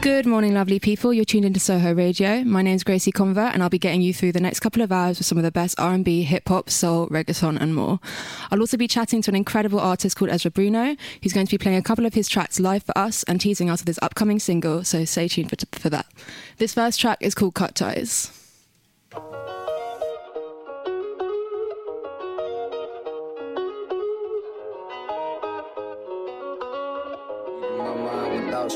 Good morning, lovely people. You're tuned into Soho Radio. My name's Gracie Convert, and I'll be getting you through the next couple of hours with some of the best R&B, hip hop, soul, reggaeton, and more. I'll also be chatting to an incredible artist called Ezra Bruno, who's going to be playing a couple of his tracks live for us and teasing us with his upcoming single. So stay tuned for, for that. This first track is called Cut Ties.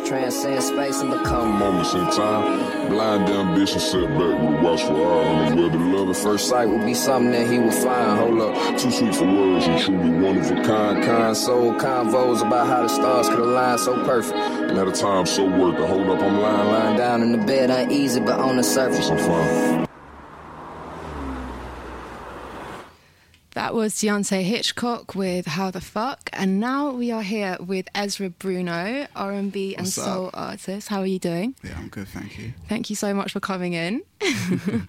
Transcend space and become moments in time. Blind ambition set back with a watchful eye on the whether love at first sight would be something that he would find. Hold up, too sweet for words and truly one of a kind. Kind soul convos about how the stars could align so perfect. And at a time so worth it. Hold up, I'm lying. Lying down in the bed, uneasy, but on the surface I'm fine. That was Deante' Hitchcock with "How the Fuck," and now we are here with Ezra Bruno, R&B and What's soul up? artist. How are you doing? Yeah, I'm good, thank you. Thank you so much for coming in.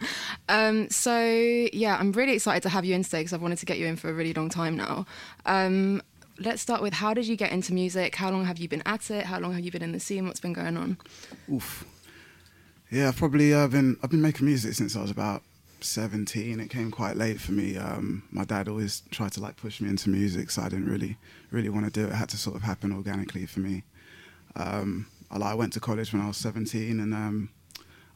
um, so yeah, I'm really excited to have you in today because I've wanted to get you in for a really long time now. Um, let's start with how did you get into music? How long have you been at it? How long have you been in the scene? What's been going on? Oof. Yeah, I've probably uh, been I've been making music since I was about 17. It came quite late for me. Um, my dad always tried to like push me into music, so I didn't really really want to do it. It had to sort of happen organically for me. Um, I, like, I went to college when I was 17, and um,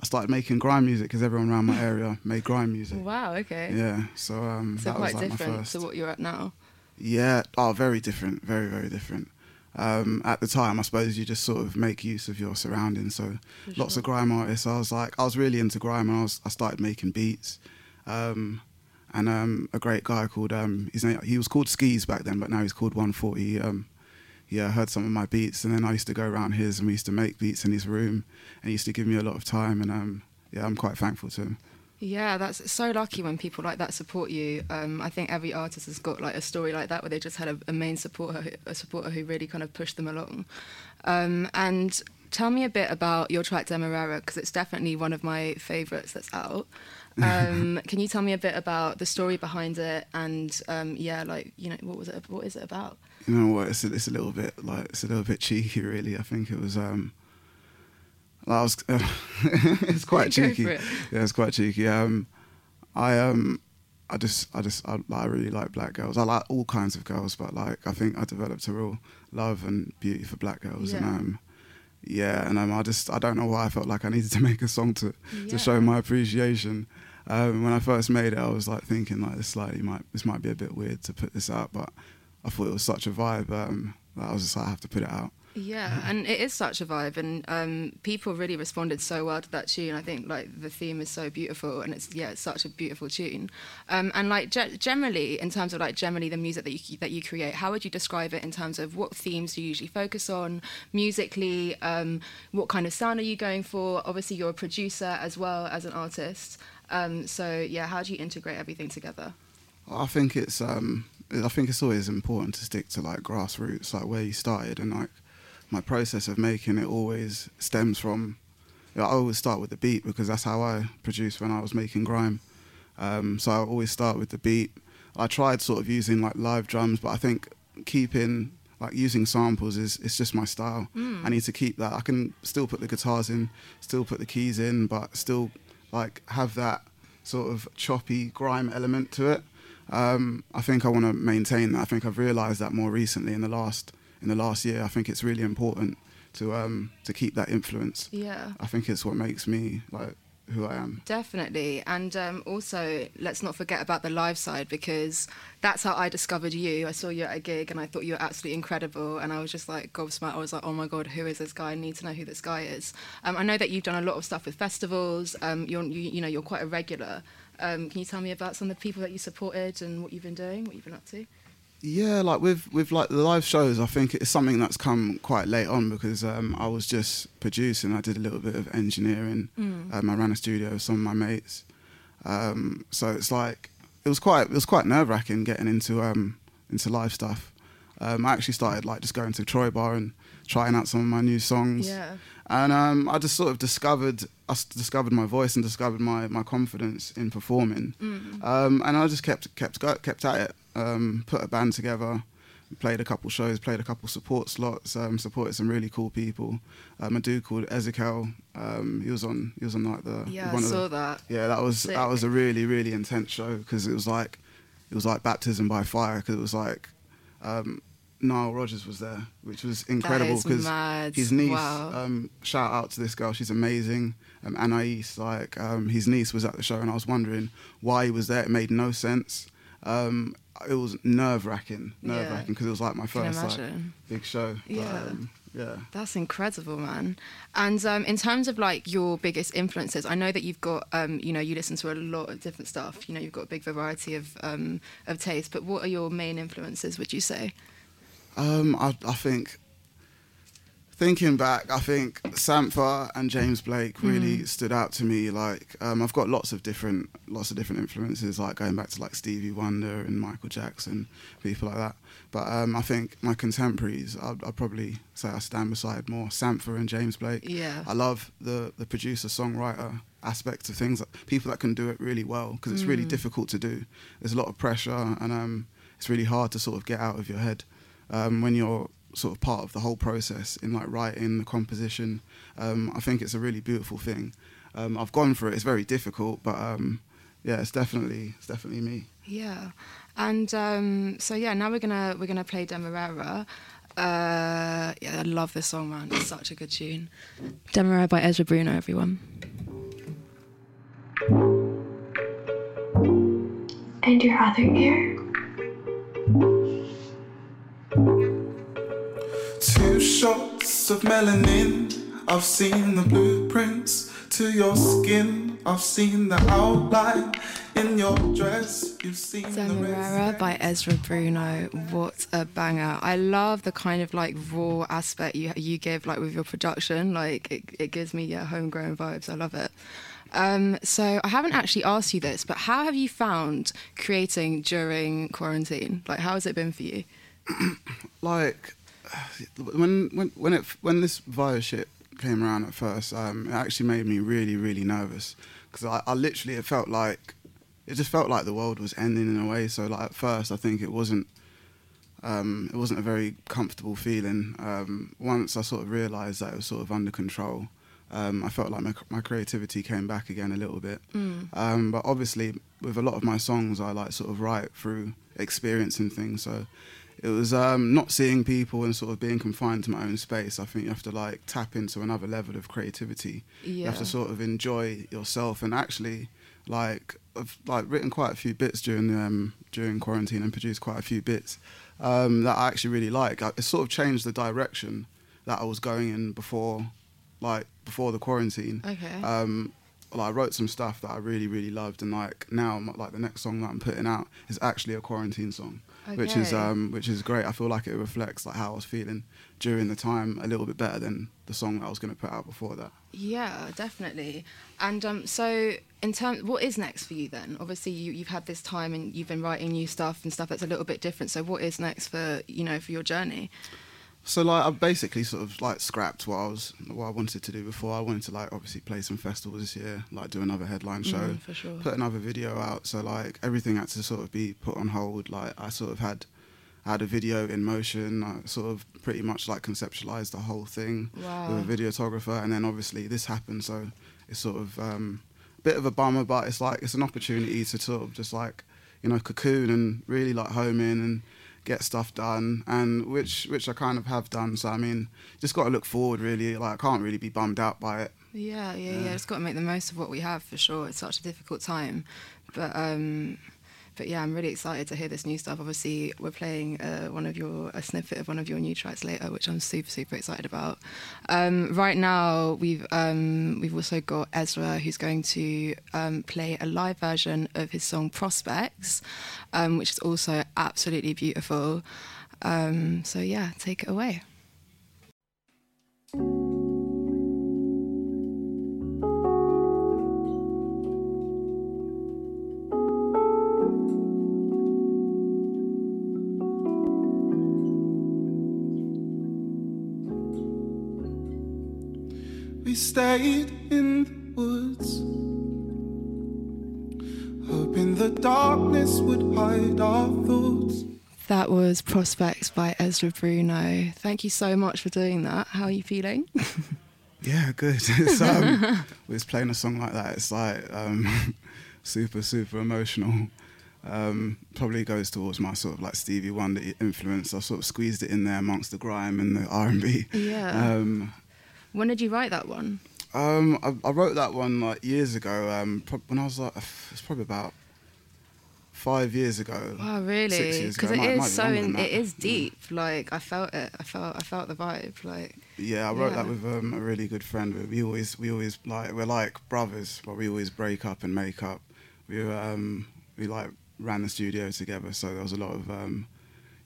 I started making grime music because everyone around my area made grime music. Wow. Okay. Yeah, so um, So that quite was like my different first. to what you're at now. Yeah, oh, very different, very, very different. Um, at the time, I suppose you just sort of make use of your surroundings. So, lots of grime artists. I was like, I was really into grime, and I was, I started making beats. Um, and um, a great guy called, um, his name, he was called Skis back then, but now he's called 140. Um, yeah, heard some of my beats, and then I used to go around his, and we used to make beats in his room, and he used to give me a lot of time, and um, yeah, I'm quite thankful to him. Yeah, that's so lucky when people like that support you. Um, I think every artist has got like a story like that where they just had a, a main supporter, a supporter who really kind of pushed them along. Um, and tell me a bit about your track Demerara because it's definitely one of my favourites that's out. Um, can you tell me a bit about the story behind it and um, yeah, like you know, what was it? What is it about? you know what? It's a, it's a little bit like it's a little bit cheeky, really. I think it was. um I was. it's quite cheeky. it. Yeah, it's quite cheeky. Um, I um, I just, I just, I, I really like black girls. I like all kinds of girls, but like, I think I developed a real love and beauty for black girls, yeah. and um, yeah, and um, I just, I don't know why I felt like I needed to make a song to Yeah. to show my appreciation. Um, when I first made it, I was like thinking like this slightly might this might be a bit weird to put this out, but I thought it was such a vibe. Um, that I was just like I have to put it out. Yeah, and it is such a vibe, and um, people really responded so well to that tune. I think like the theme is so beautiful, and it's yeah, it's such a beautiful tune. Um, and like ge- generally, in terms of like generally the music that you that you create, how would you describe it in terms of what themes do you usually focus on musically? Um, what kind of sound are you going for? Obviously, you're a producer as well as an artist. Um, so yeah, how do you integrate everything together? I think it's um, I think it's always important to stick to like grassroots, like where you started, and like my process of making it always stems from. I always start with the beat because that's how I produced when I was making grime. Um, so I always start with the beat. I tried sort of using like live drums, but I think keeping like using samples is it's just my style. I need to keep that. I can still put the guitars in, still put the keys in, but still like have that sort of choppy grime element to it. Um, I think I want to maintain that. I think I've realised that more recently in the last in the last year. I think it's really important to um, to keep that influence. Yeah. I think it's what makes me like who I am. Definitely. And um, also, let's not forget about the live side because that's how I discovered you. I saw you at a gig and I thought you were absolutely incredible. And I was just like gobsmacked. I was like, oh my God, who is this guy? I need to know who this guy is. Um, I know that you've done a lot of stuff with festivals. Um, you're, you, you know, you're quite a regular. Um, can you tell me about some of the people that you supported and what you've been doing, what you've been up to? Yeah, like with with like the live shows, I think it's something that's come quite late on because um, I was just producing. I did a little bit of engineering. Mm. Um, I ran a studio with some of my mates. Um, so it's like it was quite it was quite nerve wracking getting into um, into live stuff. Um, I actually started like just going to Troy Bar and trying out some of my new songs. Yeah. And um, I just sort of discovered, I discovered my voice and discovered my, my confidence in performing. Mm. Um, and I just kept kept kept at it. Um, put a band together, played a couple shows, played a couple support slots, um, supported some really cool people. Um, a dude called Ezekiel. Um, he was on he was on like the Yeah, I saw the, that. yeah that was Sick. that was a really really intense show because it was like it was like baptism by fire because it was like um, Nile Rodgers was there, which was incredible because his niece. Wow. Um, shout out to this girl, she's amazing. Um, Anais, like um, his niece was at the show, and I was wondering why he was there. It made no sense. Um, it was nerve wracking, nerve wracking because it was like my first like big show. But, Yeah. um, yeah. That's incredible, man. And um, in terms of like your biggest influences, I know that you've got, um, you know, you listen to a lot of different stuff. You know, you've got a big variety of um, of taste. But what are your main influences? Would you say? Um, I, I think, thinking back, I think Sampha and James Blake really stood out to me. Like, um, I've got lots of different, lots of different influences, like going back to like Stevie Wonder and Michael Jackson, people like that. But um, I think my contemporaries, I'd, I'd probably say I stand beside more Sampha and James Blake. Yeah. I love the the producer songwriter aspect of things. People that can do it really well because it's really difficult to do. There's a lot of pressure and um, it's really hard to sort of get out of your head um, when you're sort of part of the whole process in like writing the composition. Um, I think it's a really beautiful thing. Um, I've gone for it. It's very difficult, but um, yeah, it's definitely it's definitely me. Yeah. And um, so yeah, now we're gonna we're gonna play Demerara. Uh, yeah, I love this song, man. It's such a good tune. Demerara by Ezra Bruno, everyone. And your other ear? Shots of melanin. I've seen the blueprints to your skin. I've seen the outline in your dress. You've seen the Demerara red by Ezra Bruno. What a banger! I love the kind of like raw aspect you you give like with your production. Like it, it gives me yeah homegrown vibes. I love it. Um, so I haven't actually asked you this, but how have you found creating during quarantine? Like how has it been for you? like when when when it when this virus shit came around at first, um, it actually made me really really nervous because I, I literally it felt like it just felt like the world was ending in a way. So like at first, I think it wasn't um, it wasn't a very comfortable feeling. Um, once I sort of realised that it was sort of under control, um, I felt like my, my creativity came back again a little bit. Um, but obviously, with a lot of my songs, I like sort of write through experiencing things. So it was um, not seeing people and sort of being confined to my own space. I think you have to like tap into another level of creativity. You have to sort of enjoy yourself and actually like I've like written quite a few bits during um, during quarantine and produced quite a few bits um, that I actually really like. I- It sort of changed the direction that I was going in before, like before the quarantine. Okay. Um, well, I wrote some stuff that I really really loved, and like now, like the next song that I'm putting out is actually a quarantine song, which is um, which is great. I feel like it reflects like how I was feeling during the time a little bit better than the song that I was going to put out before that. Yeah, definitely. And um, so, in terms, what is next for you then? Obviously, you, you've had this time and you've been writing new stuff and stuff that's a little bit different. So, what is next for you know for your journey? So like I basically sort of like scrapped what I was what I wanted to do before. I wanted to like obviously play some festivals this year, like do another headline show, Mhm, for sure. put another video out. So like everything had to sort of be put on hold. Like I sort of had I had a video in motion. I sort of pretty much like conceptualized the whole thing Wow. with a videographer, and then obviously this happened. So it's sort of um, a bit of a bummer, but it's like it's an opportunity to sort of just like you know cocoon and really like home in and get stuff done and which which I kind of have done so I mean just got to look forward really like I can't really be bummed out by it Yeah, yeah, Yeah. yeah. It's got to make the most of what we have for sure. It's such a difficult time, but um, but yeah, I'm really excited to hear this new stuff. Obviously, we're playing uh, one of your a snippet of one of your new tracks later, which I'm super super excited about. Um, right now, we've um, we've also got Ezra, who's going to um, play a live version of his song Prospects, um, which is also absolutely beautiful. Um, so yeah, take it away. Stayed in the woods, hoping the darkness would hide our thoughts. That was Prospects by Ezra Bruno. Thank you so much for doing that. How are you feeling? Yeah, good. It's, um, with playing a song like that, it's like um, super, super emotional. Um, probably goes towards my sort of like Stevie Wonder influence. I sort of squeezed it in there amongst the grime and the R and B. Yeah. Um, when did you write that one? um, I, I wrote that one like years ago. Um, prob- when I was like, it's probably about five years ago. Wow, really? Because it Might- is so in, it is deep. Like I felt it. I felt I felt the vibe. Like Yeah, I wrote that with um, a really good friend. We always, we always like, we're like brothers, but we always break up and make up. We were, um, we like ran the studio together, so there was a lot of, um,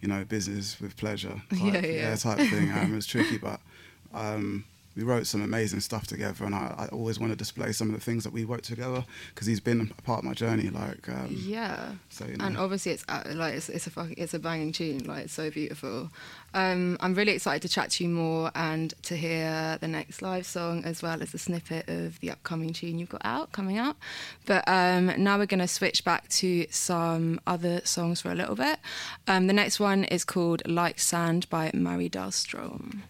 you know, business with pleasure. Type, Yeah, yeah. type thing. Um, it was tricky, but um, we wrote some amazing stuff together, and I, I always want to display some of the things that we worked together because he's been a part of my journey. Like, um, yeah. so you know. And obviously, it's uh, like it's, it's a fucking, it's a banging tune. Like it's so beautiful. Um, I'm really excited to chat to you more and to hear the next live song as well as a snippet of the upcoming tune you've got out coming out. But um, now we're going to switch back to some other songs for a little bit. Um, the next one is called "Like Sand" by Mary Dahlstrom.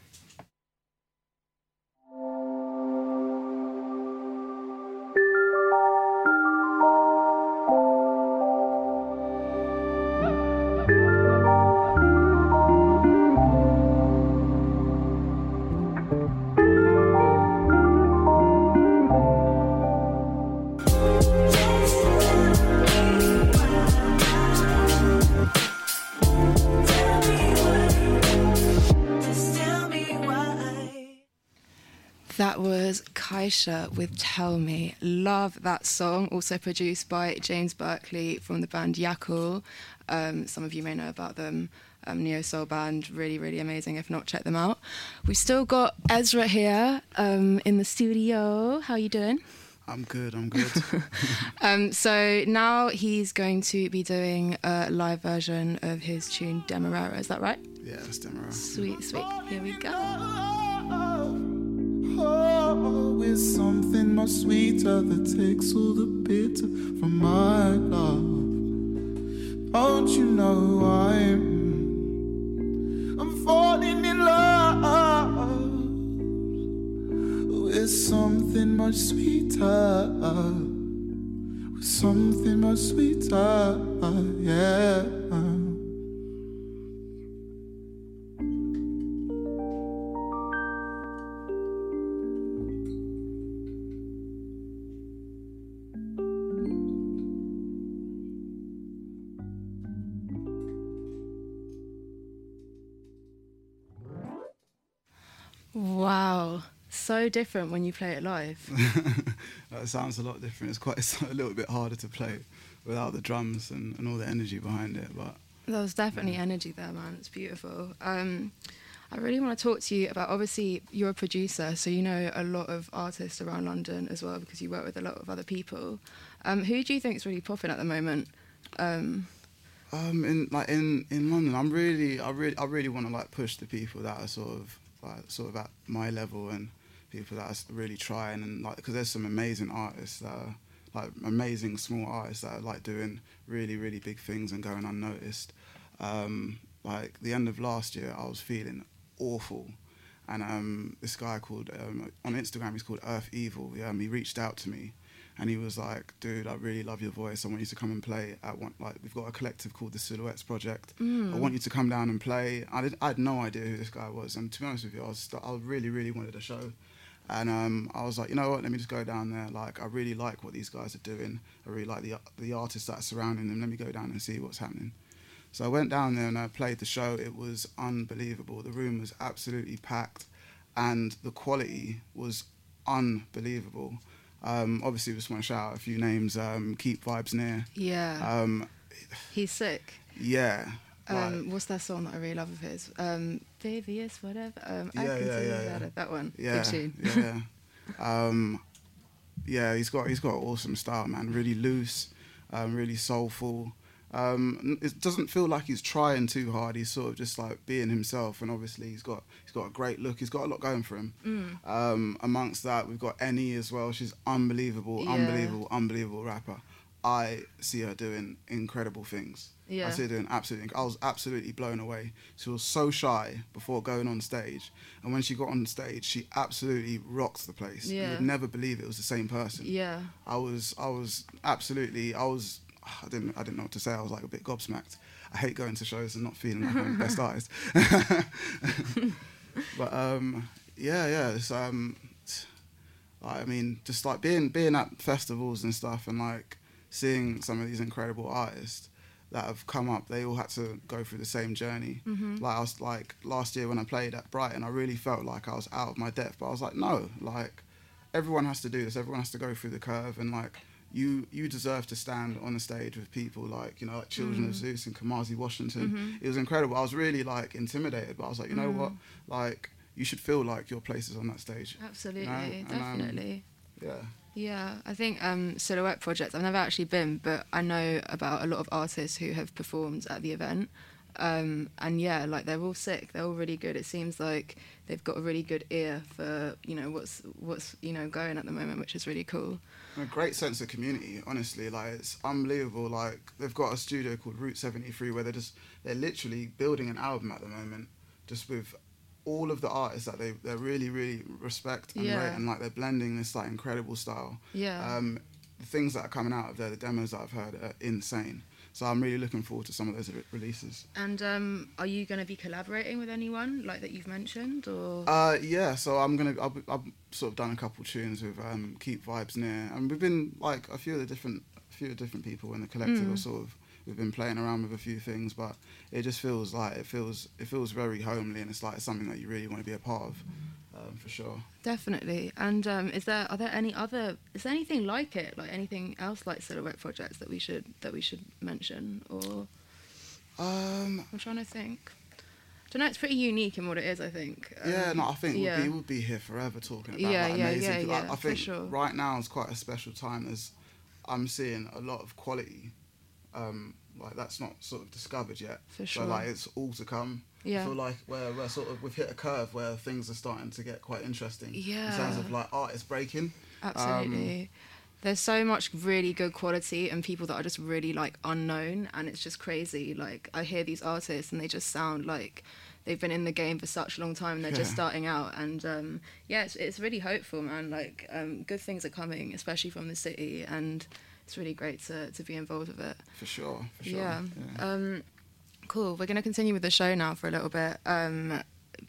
That was Kaisha with Tell Me. Love that song. Also produced by James Berkeley from the band Yakul. Um, some of you may know about them. Um, Neo Soul band, really, really amazing. If not, check them out. We've still got Ezra here um, in the studio. How are you doing? I'm good. I'm good. Um, so now he's going to be doing a live version of his tune Demerara. Is that right? yeah, that's Demerara. Sweet, sweet. Here we go. It's something much sweeter that takes all the bitter from my love. Don't you know I'm I'm falling in love with something much sweeter, with something much sweeter, yeah. So different when you play it live. That sounds a lot different. It's quite it's a little bit harder to play without the drums and, and all the energy behind it. But There was definitely energy there, man. It's beautiful. Um, I really want to talk to you about. Obviously, you're a producer, so you know a lot of artists around London as well because you work with a lot of other people. Um, who do you think is really popping at the moment? Um, um, in like in, in London, I'm really I really I really want to like push the people that are sort of like sort of at my level and people that are really trying and like because there's some amazing artists that are like amazing small artists that are like doing really really big things and going unnoticed. Um, like the end of last year, I was feeling awful. And um, this guy called um, on Instagram, he's called Earth Evil. Um, he reached out to me, and he was like, "Dude, I really love your voice. I want you to come and play at one. Like, we've got a collective called the Silhouettes Project. I want you to come down and play." I, did, I had no idea who this guy was, and to be honest with you, I was, I really, really wanted a show. And um, I was like, you know what? Let me just go down there. Like, I really like what these guys are doing. I really like the the artists that are surrounding them. Let me go down and see what's happening. So I went down there and I played the show. It was unbelievable. The room was absolutely packed, and the quality was unbelievable. Um, obviously, we just want to shout out a few names. Um, Keep Vibes Near. Yeah. Um, He's sick. yeah. Um, what's that song that I really love of his? Um, Baby, whatever. Um, I Yeah, can yeah, see yeah, that, yeah. that one. yeah, Good tune. yeah. Um, yeah, he's got he's got awesome style, man. Really loose, um, really soulful. Um, it doesn't feel like he's trying too hard. He's sort of just like being himself, and obviously he's got he's got a great look. He's got a lot going for him. Mm. Um, amongst that, we've got Annie as well. She's unbelievable, Yeah. unbelievable, unbelievable rapper. I see her doing incredible things. Yeah. I see her doing absolutely. I was absolutely blown away. She was so shy before going on stage, and when she got on stage, she absolutely rocked the place. You would never believe it was the same person. Yeah. I was, I was absolutely, I was, I didn't, I didn't know what to say. I was like a bit gobsmacked. I hate going to shows and not feeling like I'm the best artist. but um, yeah, yeah, it's um, I mean, just like being being at festivals and stuff, and like seeing some of these incredible artists that have come up. They all had to go through the same journey. Mhm. Like I was like last year when I played at Brighton, I really felt like I was out of my depth. But I was like, no, like everyone has to do this. Everyone has to go through the curve, and like you you deserve to stand on the stage with people like you know like Children of Mhm. Zeus and Kamasi Washington. Mhm. It was incredible. I was really like intimidated, but I was like, you know what, like you should feel like your place is on that stage. Absolutely. You know? And, um, Definitely. yeah. Yeah, I think um, Silhouette Project, I've never actually been, but I know about a lot of artists who have performed at the event. Um, and yeah, like they're all sick. They're all really good. It seems like they've got a really good ear for you know what's what's you know going at the moment, which is really cool. a great sense of community honestly like it's unbelievable like they've got a studio called route 73 where they're just they're literally building an album at the moment just with all of the artists that they they really really respect and Yeah. rate and like they're blending this like incredible style Yeah. um the things that are coming out of there the demos that i've heard are insane so i'm really looking forward to some of those re- releases And um, are you going to be collaborating with anyone like that you've mentioned, or? Uh, yeah, so I'm gonna. I've, I've sort of done a couple tunes with um, Keep Vibes Near, and we've been like a few of the different, a few of the different people in the collective Mm. are sort of. We've been playing around with a few things, but it just feels like it feels it feels very homely, and it's like something that you really want to be a part of, um, for sure. Definitely. And um, is there are there any other is there anything like it, like anything else like Silhouette projects that we should that we should mention or? Um, I'm trying to think. I don't know. It's pretty unique in what it is. I think. yeah, Um, no, I think yeah. we'll, be, we'll be here forever talking about Yeah, like, yeah, amazing yeah. I- yeah, I, for think sure. right now is quite a special time as I'm seeing a lot of quality. Um, like that's not sort of discovered yet. For So sure. like it's all to come. Yeah. I feel like we're, we're sort of we've hit a curve where things are starting to get quite interesting. In Yeah. terms of like artists breaking. Um, Absolutely. There's so much really good quality and people that are just really like unknown and it's just crazy. Like I hear these artists and they just sound like they've been in the game for such a long time and they're just starting out and um, yeah, it's, it's really hopeful, man. Like um, good things are coming, especially from the city and it's really great to, to be involved with it. For sure. For sure. Yeah. Um, cool. We're going to continue with the show now for a little bit. Um,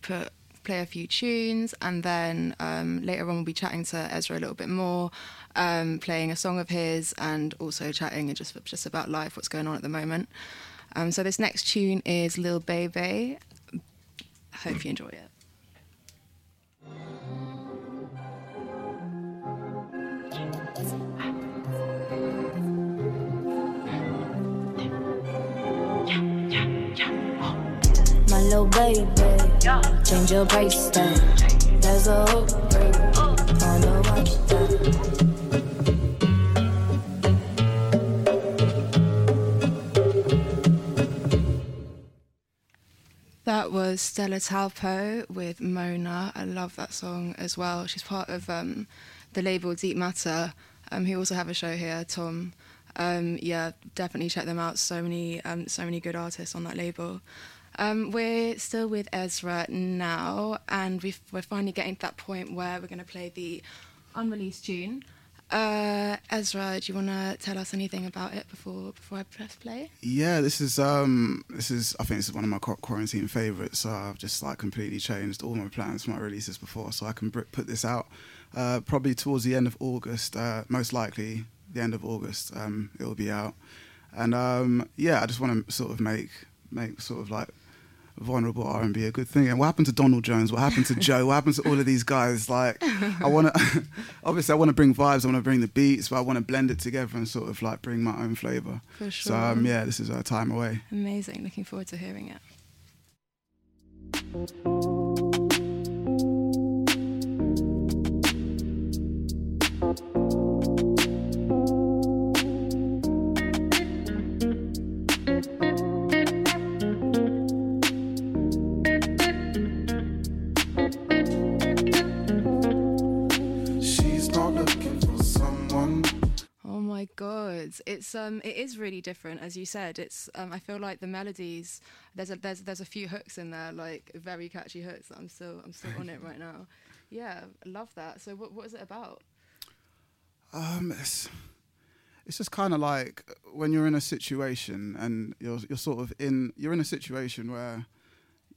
put play a few tunes, and then um, later on we'll be chatting to Ezra a little bit more, um, playing a song of his, and also chatting and just just about life, what's going on at the moment. Um, so this next tune is Lil Baby. Hope you enjoy it. Little baby, change your price tag. There's a. That was Stella Talpo with Mona. I love that song as well. She's part of um, the label Deep Matter, um, who also have a show here, Tom. Um, yeah, definitely check them out. So many, um, so many good artists on that label. Um, we're still with Ezra now, and we've, we're finally getting to that point where we're going to play the unreleased tune. Uh, Ezra, do you want to tell us anything about it before before I press play? Yeah, this is um, this is I think this is one of my quarantine favorites. So I've just like completely changed all my plans for my releases before, so I can put this out uh, probably towards the end of August, uh, most likely the end of August. Um, it will be out, and um, yeah, I just want to sort of make make sort of like vulnerable R and B a good thing. And what happened to Donell Jones? What happened to Joe? What happened to all of these guys? Like, I want to obviously I want to bring vibes. I want to bring the beats, but I want to blend it together and sort of like bring my own flavor. For sure. So um, yeah, this is our time away. Amazing. Looking forward to hearing it. It's um, it is really different, as you said. It's um, I feel like the melodies. There's a there's there's a few hooks in there, like very catchy hooks. I'm still I'm still on it right now. Yeah, love that. So what what is it about? Um, it's it's just kind of like when you're in a situation and you're you're sort of in you're in a situation where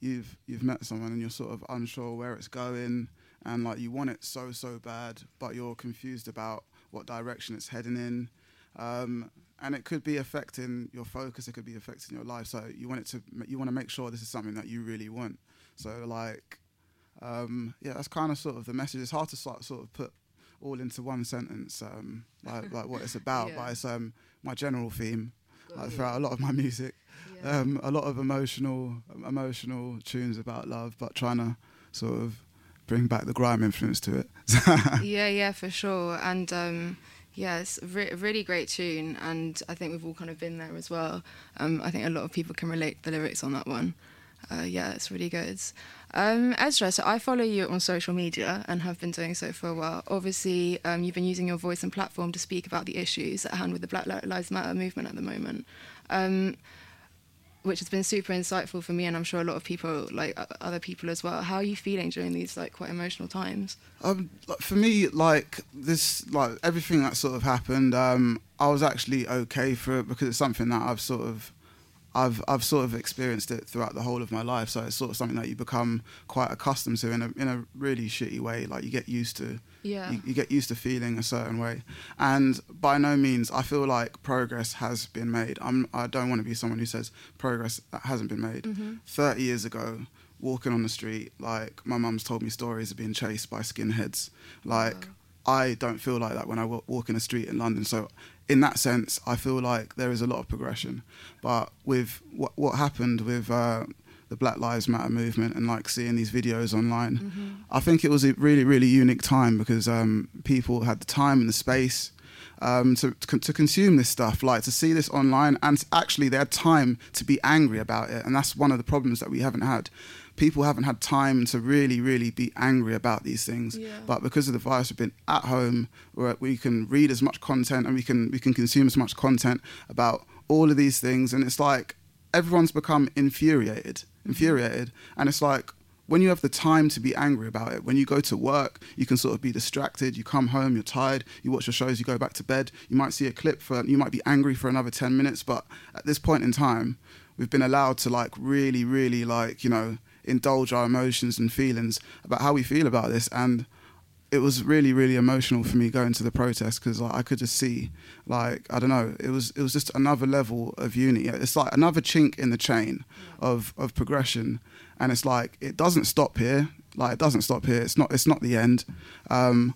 you've you've met someone and you're sort of unsure where it's going and like you want it so so bad but you're confused about what direction it's heading in um, and it could be affecting your focus it could be affecting your life so you want it to you want to make sure this is something that you really want so like um, yeah that's kind of sort of the message it's hard to sort, sort of put all into one sentence um, like like what it's about Yeah. but it's um, my general theme like, throughout a lot of my music Yeah. um, a lot of emotional emotional tunes about love but trying to sort of bring back the grime influence to it yeah, yeah, for sure. And um, it's a re- really great tune, and I think we've all kind of been there as well. Um, I think a lot of people can relate the lyrics on that one. Uh, yeah, it's really good. Um, Ezra, so I follow you on social media and have been doing so for a while. Obviously, um, you've been using your voice and platform to speak about the issues at hand with the Black Lives Matter movement at the moment. Um, which has been super insightful for me, and I'm sure a lot of people, like other people as well. How are you feeling during these like quite emotional times? Um, for me, like this, like everything that sort of happened, um, I was actually okay for it because it's something that I've sort of, I've I've sort of experienced it throughout the whole of my life. So it's sort of something that you become quite accustomed to in a in a really shitty way. Like you get used to. Yeah. You, you get used to feeling a certain way, and by no means I feel like progress has been made. I'm I don't want to be someone who says progress hasn't been made. Mhm. Thirty years ago, walking on the street, like my mum's told me stories of being chased by skinheads. Like I don't feel like that when I walk in the street in London. So in that sense, I feel like there is a lot of progression. But with what what happened with uh, the Black Lives Matter movement and like seeing these videos online, I think it was a really really unique time because um, people had the time and the space. Um, to, to to consume this stuff, like to see this online, and actually they had time to be angry about it, and that's one of the problems that we haven't had. People haven't had time to really, really be angry about these things. Yeah. But because of the virus, we've been at home where we can read as much content and we can we can consume as much content about all of these things, and it's like everyone's become infuriated, mm-hmm. infuriated, and it's like when you have the time to be angry about it, when you go to work, you can sort of be distracted. You come home, you're tired. You watch your shows, you go back to bed. You might see a clip for, you might be angry for another ten minutes. But at this point in time, we've been allowed to like really, really like you know indulge our emotions and feelings about how we feel about this. And it was really really emotional for me going to the protest because like, I could just see like I don't know it was it was just another level of unity. It's like another chink in the chain of of progression. And it's like it doesn't stop here. Like it doesn't stop here. It's not it's not the end. Um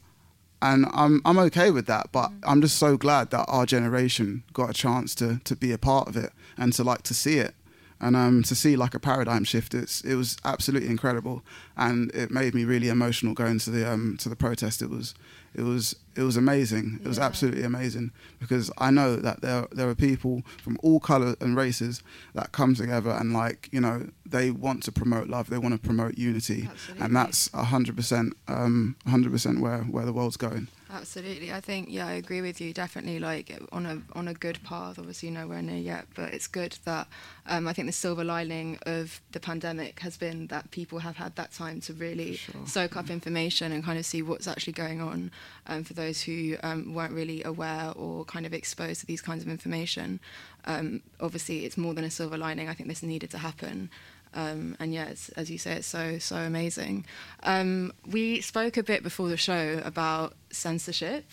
and I'm I'm okay with that but I'm just so glad that our generation got a chance to to be a part of it and to like to see it and um, to see like a paradigm shift, it's it was absolutely incredible, and it made me really emotional going to the um, to the protest. It was it was it was amazing. It was absolutely amazing because I know that there there are people from all colours and races that come together and like you know they want to promote love, they want to promote unity, Absolutely. and that's hundred percent hundred percent where where the world's going. Absolutely, I think yeah, I agree with you. Definitely, like on a on a good path. Obviously, nowhere near yet, but it's good that um, I think the silver lining of the pandemic has been that people have had that time to really Sure. soak up information and kind of see what's actually going on. Um, for those who um, weren't really aware or kind of exposed to these kinds of information, um, obviously it's more than a silver lining. I think this needed to happen. Um, and yeah, as you say, it's so so amazing. Um, we spoke a bit before the show about censorship,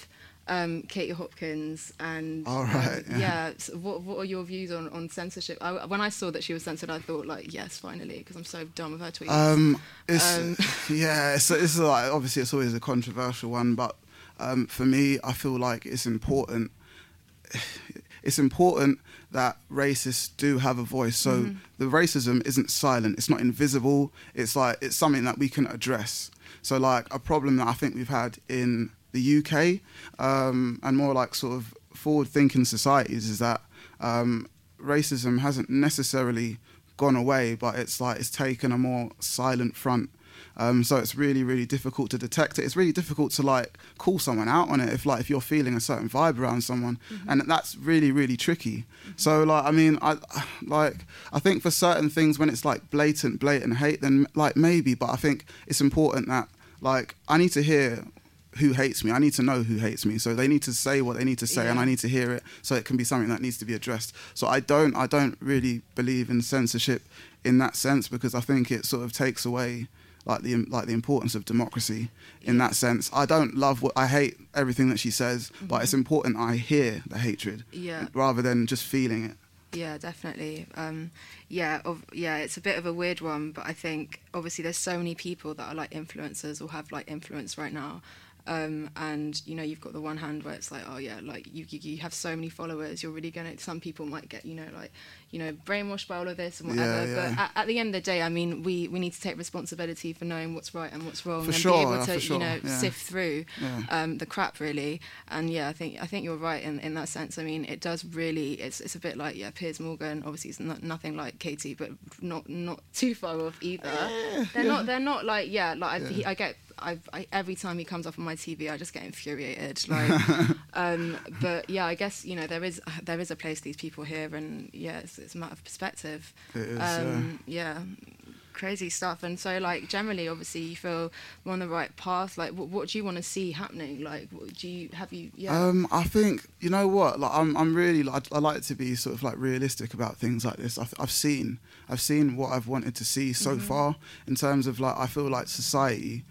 um, Katie Hopkins, and All right, um, yeah. So what what are your views on, on censorship? I, when I saw that she was censored, I thought like, yes, finally, because I'm so done with her tweets. Um, it's Um, yeah, it's, it's like obviously it's always a controversial one, but um, for me, I feel like it's important. It's important that racists do have a voice. So Mm-hmm. the racism isn't silent. It's not invisible. It's like it's something that we can address. So like a problem that I think we've had in the UK um, and more like sort of forward-thinking societies is that um, racism hasn't necessarily gone away, but it's like it's taken a more silent front. Um, so it's really, really difficult to detect it. It's really difficult to like call someone out on it if like if you're feeling a certain vibe around someone, and that's really, really tricky. So like I mean, I like I think for certain things when it's like blatant, blatant hate, then like maybe, but I think it's important that like I need to hear who hates me. I need to know who hates me. So they need to say what they need to say, and I need to hear it. So it can be something that needs to be addressed. So I don't, I don't really believe in censorship in that sense because I think it sort of takes away like the like the importance of democracy in that sense. I don't love what I hate everything that she says, but it's important I hear the hatred Yeah. rather than just feeling it. Yeah, definitely. Um, yeah, of, yeah, it's a bit of a weird one, but I think obviously there's so many people that are like influencers or have like influence right now. Um, and you know you've got the one hand where it's like oh yeah like you, you you have so many followers you're really gonna some people might get you know like you know brainwashed by all of this and whatever. Yeah, but at, at the end of the day I mean we we need to take responsibility for knowing what's right and what's wrong For and sure, be able yeah, to sure, you know yeah. sift through Yeah. um, the crap really. And yeah I think I think you're right in, in that sense. I mean it does really it's it's a bit like yeah Piers Morgan obviously it's not, nothing like Katie but not not too far off either. They're not they're not like yeah like I, he, I get I've, I, every time he comes up on my TV, I just get infuriated. Like, um, but yeah, I guess you know there is there is a place for these people here, and yeah, it's, it's a matter of perspective. It is, um, yeah. Crazy stuff, and so like generally, obviously, you feel we're on the right path. Like, what, what do you want to see happening? Like, what do you have you? Yeah, Um, I think you know what. Like, I'm, I'm really. Like, I like to be sort of like realistic about things like this. I've, I've seen, I've seen what I've wanted to see so Mm-hmm. far in terms of like. I feel like society.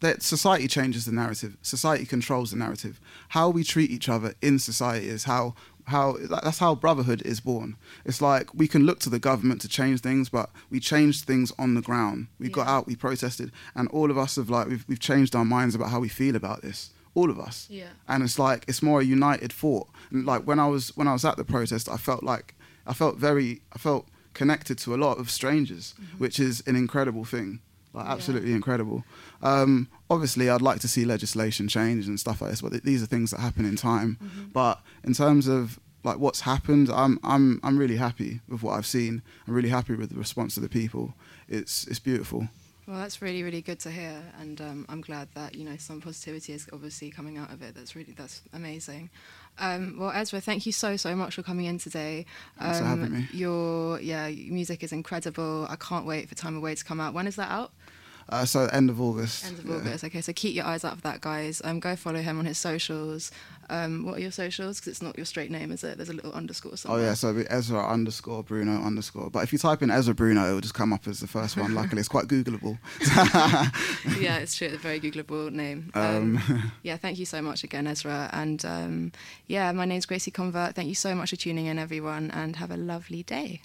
That society changes the narrative. Society controls the narrative. How we treat each other in society is how how that's how brotherhood is born. It's like we can look to the government to change things, but we changed things on the ground. We got out, we protested, and all of us have like we've we've changed our minds about how we feel about this. All of us yeah, and it's like it's more a united thought. And like when I was when I was at the protest, I felt like I felt very I felt connected to a lot of strangers, mm-hmm. which is an incredible thing, like Yeah. absolutely incredible. Um, obviously, I'd like to see legislation change and stuff like this, but th- these are things that happen in time. But in terms of like what's happened, I'm I'm I'm really happy with what I've seen. I'm really happy with the response of the people. It's it's beautiful. Well, that's really, really good to hear, and um, I'm glad that you know some positivity is obviously coming out of it. That's really that's amazing. Um, well, Ezra, thank you so so much for coming in today. Um, Thanks for having me. Your yeah, your music is incredible. I can't wait for Time Away to come out. When is that out? Uh, so end of August. End of yeah. August. Okay, so keep your eyes out for that, guys. Um, go follow him on his socials. Um, what are your socials? Because it's not your straight name, is it? There's a little underscore Oh yeah, so Ezra underscore Bruno underscore. But if you type in Ezra Bruno, it will just come up as the first one. Luckily, it's quite Googleable. yeah, it's true. It's a very Googleable name. Um, Um, yeah, thank you so much again, Ezra. And um, yeah, my name's Gracie Convert. Thank you so much for tuning in, everyone, and have a lovely day.